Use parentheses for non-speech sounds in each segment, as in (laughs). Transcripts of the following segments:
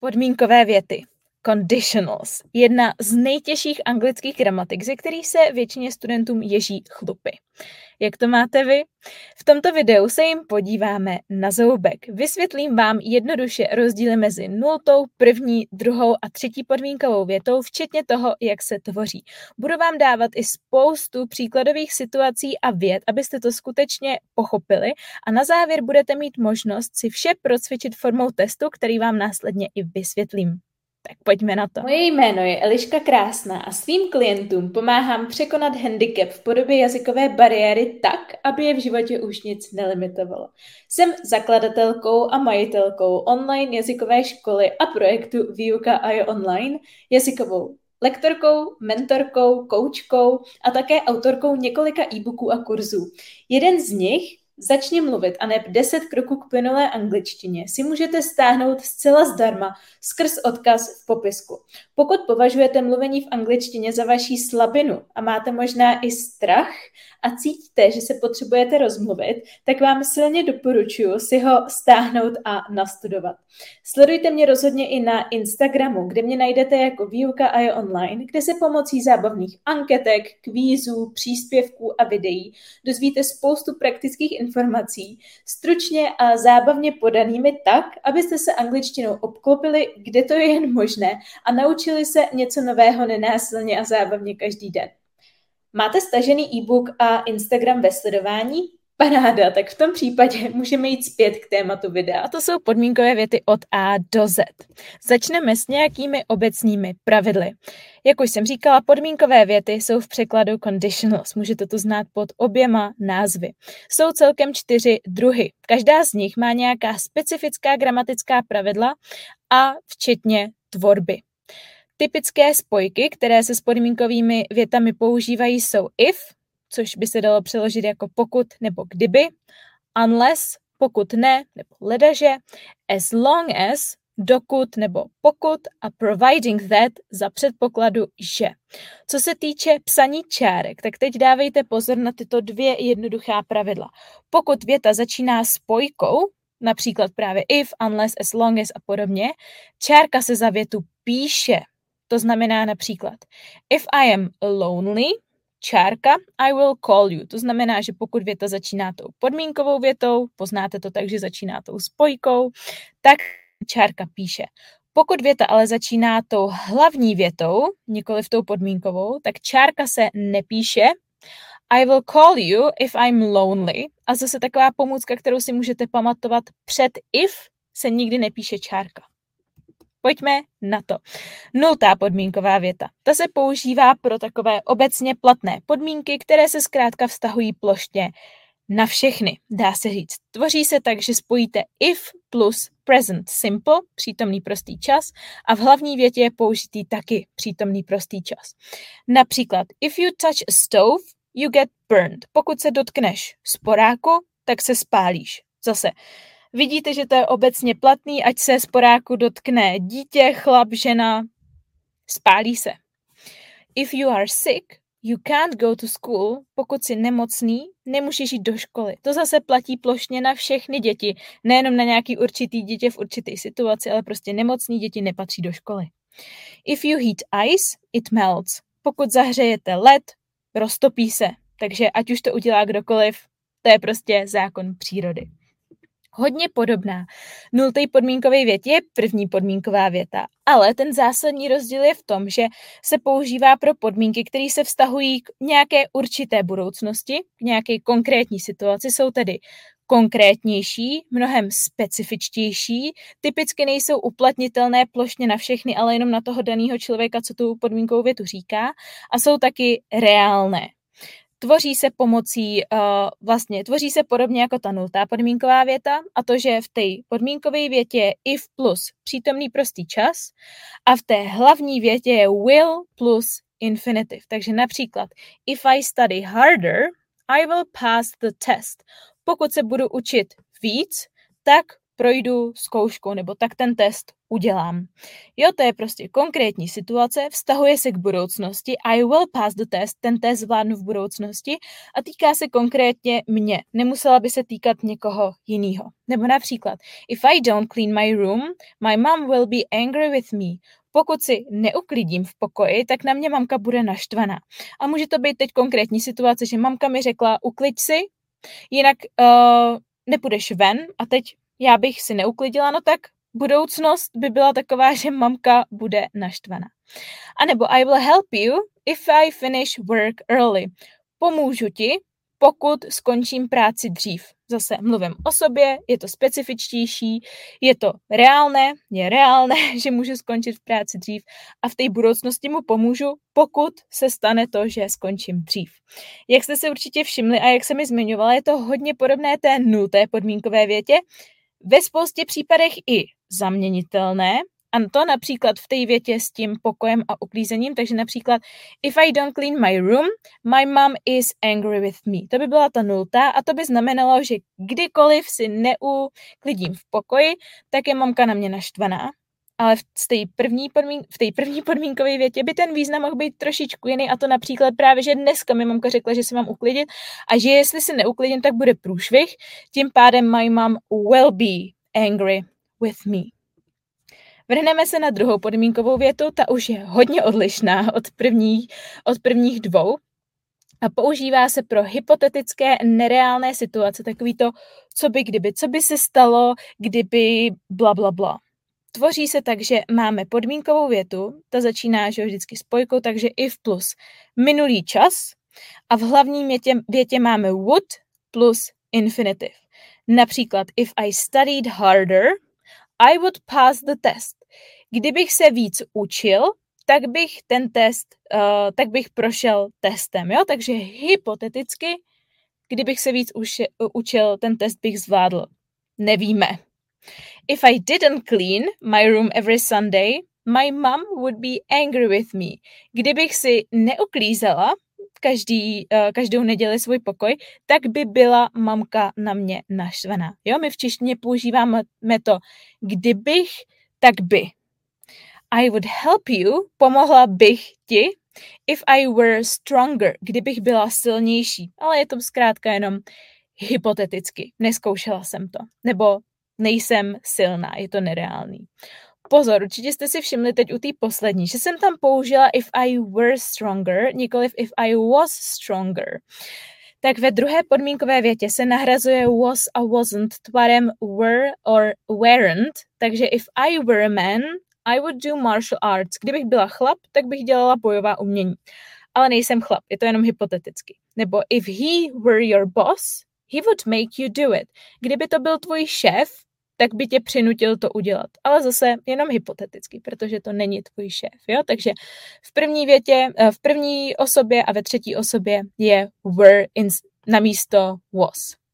Podmínkové věty. Conditionals. Jedna z nejtěžších anglických gramatik, ze kterých se většině studentům ježí chlupy. Jak to máte vy? V tomto videu se jim podíváme na zoubek. Vysvětlím vám jednoduše rozdíly mezi nultou, první, druhou a třetí podmínkovou větou, včetně toho, jak se tvoří. Budu vám dávat i spoustu příkladových situací a věd, abyste to skutečně pochopili a na závěr budete mít možnost si vše procvičit formou testu, který vám následně i vysvětlím. Tak pojďme na to. Moje jméno je Eliška Krásná a svým klientům pomáhám překonat handicap v podobě jazykové bariéry tak, aby je v životě už nic nelimitovalo. Jsem zakladatelkou a majitelkou online jazykové školy a projektu Výuka a je online, jazykovou lektorkou, mentorkou, koučkou a také autorkou několika e-booků a kurzů. Jeden z nich Začni mluvit a neb 10 kroků k plynulé angličtině si můžete stáhnout zcela zdarma skrz odkaz v popisku. Pokud považujete mluvení v angličtině za vaší slabinu a máte možná i strach a cítíte, že se potřebujete rozmluvit, tak vám silně doporučuji si ho stáhnout a nastudovat. Sledujte mě rozhodně i na Instagramu, kde mě najdete jako výuka a je online, kde se pomocí zábavných anketek, kvízů, příspěvků a videí dozvíte spoustu praktických informací, stručně a zábavně podanými tak, abyste se angličtinou obklopili, kde to je jen možné a naučili se něco nového nenásilně a zábavně každý den. Máte stažený e-book a Instagram ve sledování? Paráda, tak v tom případě (laughs) můžeme jít zpět k tématu videa. A to jsou podmínkové věty od A do Z. Začneme s nějakými obecnými pravidly. Jak už jsem říkala, podmínkové věty jsou v překladu conditionals. Můžete to znát pod oběma názvy. Jsou celkem čtyři druhy. Každá z nich má nějaká specifická gramatická pravidla a včetně tvorby. Typické spojky, které se s podmínkovými větami používají, jsou if, což by se dalo přeložit jako pokud nebo kdyby, unless, pokud ne, nebo ledaže, as long as, dokud nebo pokud a providing that za předpokladu, že. Co se týče psaní čárek, tak teď dávejte pozor na tyto dvě jednoduchá pravidla. Pokud věta začíná spojkou, například právě if, unless, as long as a podobně, čárka se za větu píše. To znamená například if I am lonely, čárka I will call you. To znamená, že pokud věta začíná tou podmínkovou větou, poznáte to tak, že začíná tou spojkou, tak čárka píše. Pokud věta ale začíná tou hlavní větou, nikoli v tou podmínkovou, tak čárka se nepíše. I will call you if I'm lonely. A zase taková pomůcka, kterou si můžete pamatovat před if, se nikdy nepíše čárka. Pojďme na to. Nultá podmínková věta. Ta se používá pro takové obecně platné podmínky, které se zkrátka vztahují plošně na všechny, dá se říct. Tvoří se tak, že spojíte if plus present simple, přítomný prostý čas, a v hlavní větě je použitý taky přítomný prostý čas. Například, if you touch a stove, you get burned. Pokud se dotkneš sporáku, tak se spálíš. Zase, Vidíte, že to je obecně platný, ať se sporáku dotkne dítě, chlap, žena, spálí se. If you are sick, you can't go to school. Pokud jsi nemocný, nemůžeš jít do školy. To zase platí plošně na všechny děti, nejenom na nějaký určitý dítě v určité situaci, ale prostě nemocný děti nepatří do školy. If you heat ice, it melts. Pokud zahřejete led, roztopí se. Takže ať už to udělá kdokoliv, to je prostě zákon přírody hodně podobná. Nultý podmínkový vět je první podmínková věta, ale ten zásadní rozdíl je v tom, že se používá pro podmínky, které se vztahují k nějaké určité budoucnosti, k nějaké konkrétní situaci, jsou tedy konkrétnější, mnohem specifičtější, typicky nejsou uplatnitelné plošně na všechny, ale jenom na toho daného člověka, co tu podmínkovou větu říká, a jsou taky reálné tvoří se pomocí, uh, vlastně tvoří se podobně jako ta nultá podmínková věta a to, že v té podmínkové větě je if plus přítomný prostý čas a v té hlavní větě je will plus infinitive. Takže například if I study harder, I will pass the test. Pokud se budu učit víc, tak projdu zkoušku, nebo tak ten test udělám. Jo, to je prostě konkrétní situace, vztahuje se k budoucnosti, I will pass the test, ten test zvládnu v budoucnosti a týká se konkrétně mě. Nemusela by se týkat někoho jiného. Nebo například, if I don't clean my room, my mom will be angry with me. Pokud si neuklidím v pokoji, tak na mě mamka bude naštvaná. A může to být teď konkrétní situace, že mamka mi řekla, uklid si, jinak uh, nepůjdeš ven a teď já bych si neuklidila, no tak budoucnost by byla taková, že mamka bude naštvaná. A nebo I will help you if I finish work early. Pomůžu ti, pokud skončím práci dřív. Zase mluvím o sobě, je to specifičtější, je to reálné, je reálné, (laughs) že můžu skončit v práci dřív a v té budoucnosti mu pomůžu, pokud se stane to, že skončím dřív. Jak jste si určitě všimli a jak se mi zmiňovala, je to hodně podobné té nulté podmínkové větě, ve spoustě případech i zaměnitelné, a to například v té větě s tím pokojem a uklízením, takže například if I don't clean my room, my mom is angry with me. To by byla ta nulta a to by znamenalo, že kdykoliv si neuklidím v pokoji, tak je mamka na mě naštvaná. Ale v té první, podmín, v té první podmínkové větě by ten význam mohl být trošičku jiný a to například právě, že dneska mi mamka řekla, že se mám uklidit a že jestli si neuklidím, tak bude průšvih. Tím pádem my mom will be angry with me. Vrhneme se na druhou podmínkovou větu, ta už je hodně odlišná od prvních, od prvních dvou a používá se pro hypotetické nereálné situace, takový to, co by kdyby, co by se stalo, kdyby bla bla bla. Tvoří se tak, že máme podmínkovou větu, ta začíná že vždycky spojkou, takže if plus minulý čas a v hlavní větě, větě máme would plus infinitive. Například if I studied harder, I would pass the test. Kdybych se víc učil, tak bych ten test, uh, tak bych prošel testem, jo? Takže hypoteticky, kdybych se víc uši, učil, ten test bych zvládl. Nevíme. If I didn't clean my room every Sunday, my mom would be angry with me. Kdybych si neuklízela každý, uh, každou neděli svůj pokoj, tak by byla mamka na mě naštvaná. Jo, my v češtině používáme to kdybych, tak by. I would help you, pomohla bych ti, if I were stronger, kdybych byla silnější. Ale je to zkrátka jenom hypoteticky. Neskoušela jsem to. Nebo nejsem silná, je to nereálný. Pozor, určitě jste si všimli teď u té poslední, že jsem tam použila if I were stronger, nikoliv if I was stronger. Tak ve druhé podmínkové větě se nahrazuje was a wasn't tvarem were or weren't, takže if I were a man, I would do martial arts. Kdybych byla chlap, tak bych dělala bojová umění. Ale nejsem chlap, je to jenom hypoteticky. Nebo if he were your boss, he would make you do it. Kdyby to byl tvůj šéf, tak by tě přinutil to udělat. Ale zase jenom hypoteticky, protože to není tvůj šéf. Jo? Takže v první větě, eh, v první osobě a ve třetí osobě je were in, na místo was.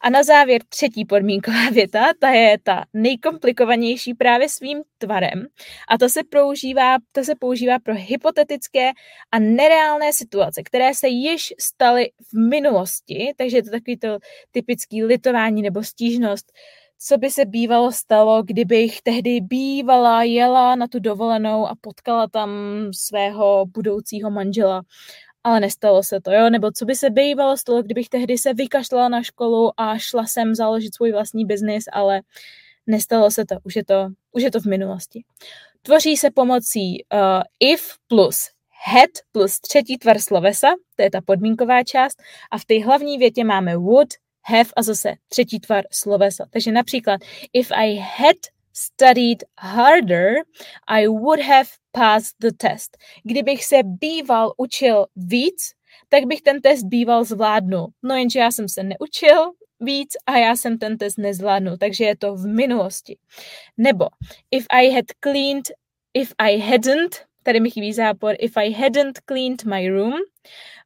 A na závěr třetí podmínková (laughs) věta, ta je ta nejkomplikovanější právě svým tvarem a to se používá, to se používá pro hypotetické a nereálné situace, které se již staly v minulosti, takže je to takový to typický litování nebo stížnost, co by se bývalo stalo, kdybych tehdy bývala, jela na tu dovolenou a potkala tam svého budoucího manžela ale nestalo se to, jo, nebo co by se bývalo stalo, kdybych tehdy se vykašlala na školu a šla sem založit svůj vlastní biznis, ale nestalo se to, už je to, už je to v minulosti. Tvoří se pomocí uh, if plus had plus třetí tvar slovesa, to je ta podmínková část, a v té hlavní větě máme would, have a zase třetí tvar slovesa. Takže například, if I had studied harder, I would have passed the test. Kdybych se býval učil víc, tak bych ten test býval zvládnul. No jenže já jsem se neučil víc a já jsem ten test nezvládnul, takže je to v minulosti. Nebo if I had cleaned, if I hadn't, tady mi chybí zápor, if I hadn't cleaned my room,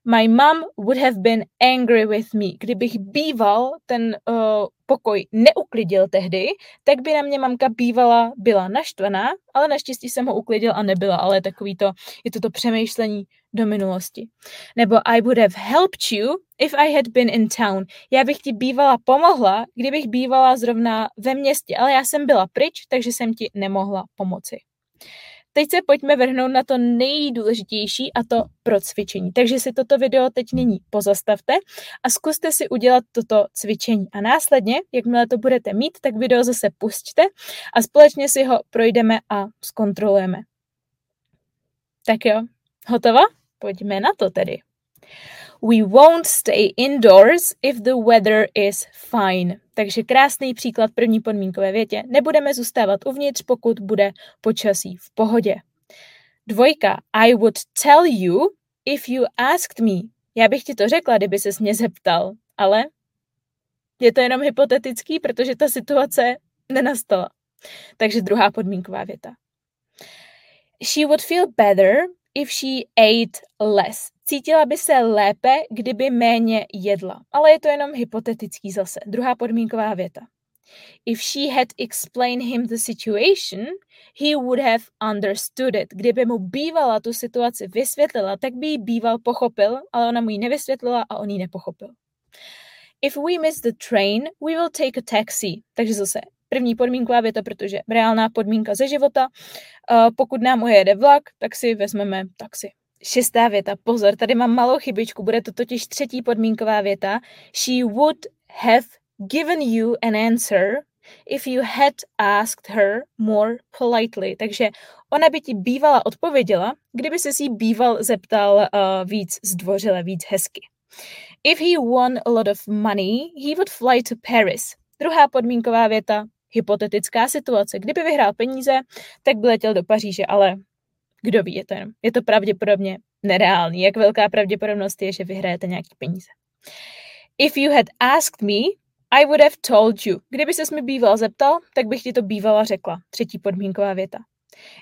My mom would have been angry with me. Kdybych býval ten uh, pokoj neuklidil tehdy, tak by na mě mamka bývala byla naštvaná, ale naštěstí jsem ho uklidil a nebyla, ale takový to, je to to přemýšlení do minulosti. Nebo I would have helped you if I had been in town. Já bych ti bývala pomohla, kdybych bývala zrovna ve městě, ale já jsem byla pryč, takže jsem ti nemohla pomoci. Teď se pojďme vrhnout na to nejdůležitější a to pro cvičení. Takže si toto video teď nyní pozastavte a zkuste si udělat toto cvičení. A následně, jakmile to budete mít, tak video zase pusťte a společně si ho projdeme a zkontrolujeme. Tak jo, hotova? Pojďme na to tedy. We won't stay indoors if the weather is fine. Takže krásný příklad první podmínkové větě. Nebudeme zůstávat uvnitř, pokud bude počasí v pohodě. Dvojka. I would tell you if you asked me. Já bych ti to řekla, kdyby ses mě zeptal, ale je to jenom hypotetický, protože ta situace nenastala. Takže druhá podmínková věta. She would feel better if she ate less. Cítila by se lépe, kdyby méně jedla. Ale je to jenom hypotetický zase. Druhá podmínková věta. If she had explained him the situation, he would have understood it. Kdyby mu bývala tu situaci vysvětlila, tak by ji býval pochopil, ale ona mu ji nevysvětlila a on ji nepochopil. If we miss the train, we will take a taxi. Takže zase první podmínková věta, protože reálná podmínka ze života. Uh, pokud nám ujede vlak, tak si vezmeme taxi. Šestá věta, pozor, tady mám malou chybičku, bude to totiž třetí podmínková věta. She would have given you an answer if you had asked her more politely. Takže ona by ti bývala odpověděla, kdyby se si býval zeptal uh, víc zdvořile, víc hezky. If he won a lot of money, he would fly to Paris. Druhá podmínková věta, hypotetická situace. Kdyby vyhrál peníze, tak by letěl do Paříže, ale kdo ví, je to, jenom, je to pravděpodobně nereálný. Jak velká pravděpodobnost je, že vyhrajete nějaký peníze. If you had asked me, I would have told you. Kdyby ses mi býval zeptal, tak bych ti to bývala řekla. Třetí podmínková věta.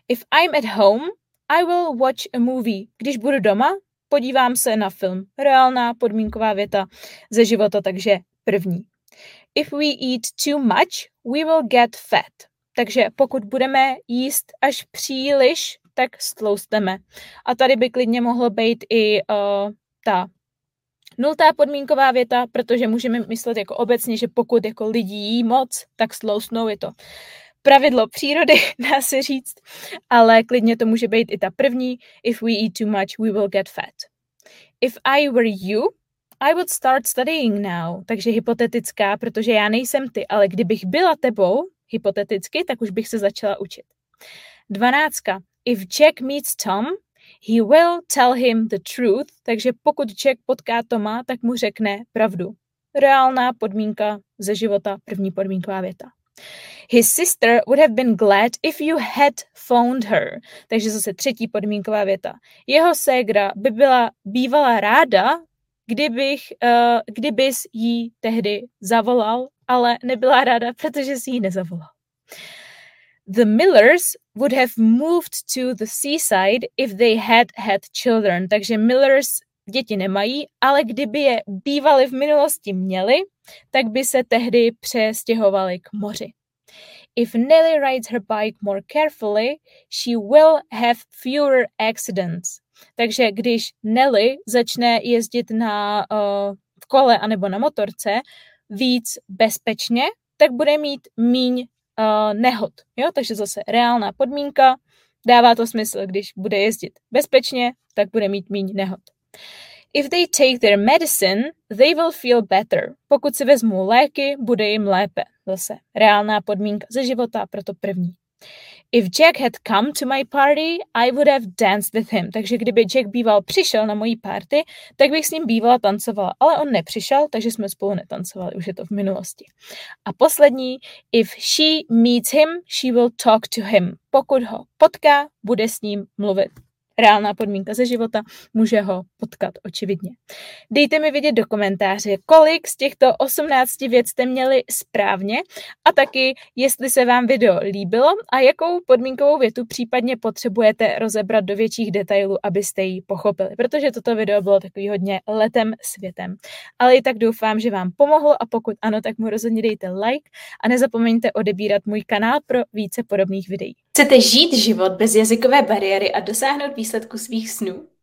If I'm at home, I will watch a movie. Když budu doma, podívám se na film. Reálná podmínková věta ze života, takže první. If we eat too much, we will get fat. Takže pokud budeme jíst až příliš, tak stlousteme. A tady by klidně mohlo být i uh, ta nultá podmínková věta, protože můžeme myslet jako obecně, že pokud jako lidi jí moc, tak stloustnou, je to pravidlo přírody, (laughs) dá se říct, ale klidně to může být i ta první, if we eat too much, we will get fat. If I were you, I would start studying now. Takže hypotetická, protože já nejsem ty, ale kdybych byla tebou, hypoteticky, tak už bych se začala učit. Dvanáctka. If Jack meets Tom, he will tell him the truth. Takže pokud Jack potká Toma, tak mu řekne pravdu. Reálná podmínka ze života, první podmínková věta. His sister would have been glad if you had phoned her. Takže zase třetí podmínková věta. Jeho ségra by byla bývala ráda, kdybych, uh, kdybys jí tehdy zavolal, ale nebyla ráda, protože si ji nezavolal. The Millers would have moved to the seaside if they had had children. Takže Millers děti nemají, ale kdyby je bývali v minulosti měli, tak by se tehdy přestěhovali k moři. If Nelly rides her bike more carefully, she will have fewer accidents. Takže když Nelly začne jezdit na uh, kole anebo na motorce víc bezpečně, tak bude mít míň uh, nehod. Jo? Takže zase reálná podmínka, dává to smysl, když bude jezdit bezpečně, tak bude mít míň nehod. If they take their medicine, they will feel better. Pokud si vezmou léky, bude jim lépe. Zase reálná podmínka ze života, proto první. If Jack had come to my party, I would have danced with him. Takže kdyby Jack býval přišel na moji party, tak bych s ním bývala tancovala. Ale on nepřišel, takže jsme spolu netancovali, už je to v minulosti. A poslední, if she meets him, she will talk to him. Pokud ho potká, bude s ním mluvit. Reálná podmínka ze života, může ho potkat očividně. Dejte mi vědět do komentáře, kolik z těchto 18 věc jste měli správně a taky, jestli se vám video líbilo a jakou podmínkovou větu případně potřebujete rozebrat do větších detailů, abyste ji pochopili, protože toto video bylo takový hodně letem světem. Ale i tak doufám, že vám pomohlo a pokud ano, tak mu rozhodně dejte like a nezapomeňte odebírat můj kanál pro více podobných videí. Chcete žít život bez jazykové bariéry a dosáhnout výsledku svých snů?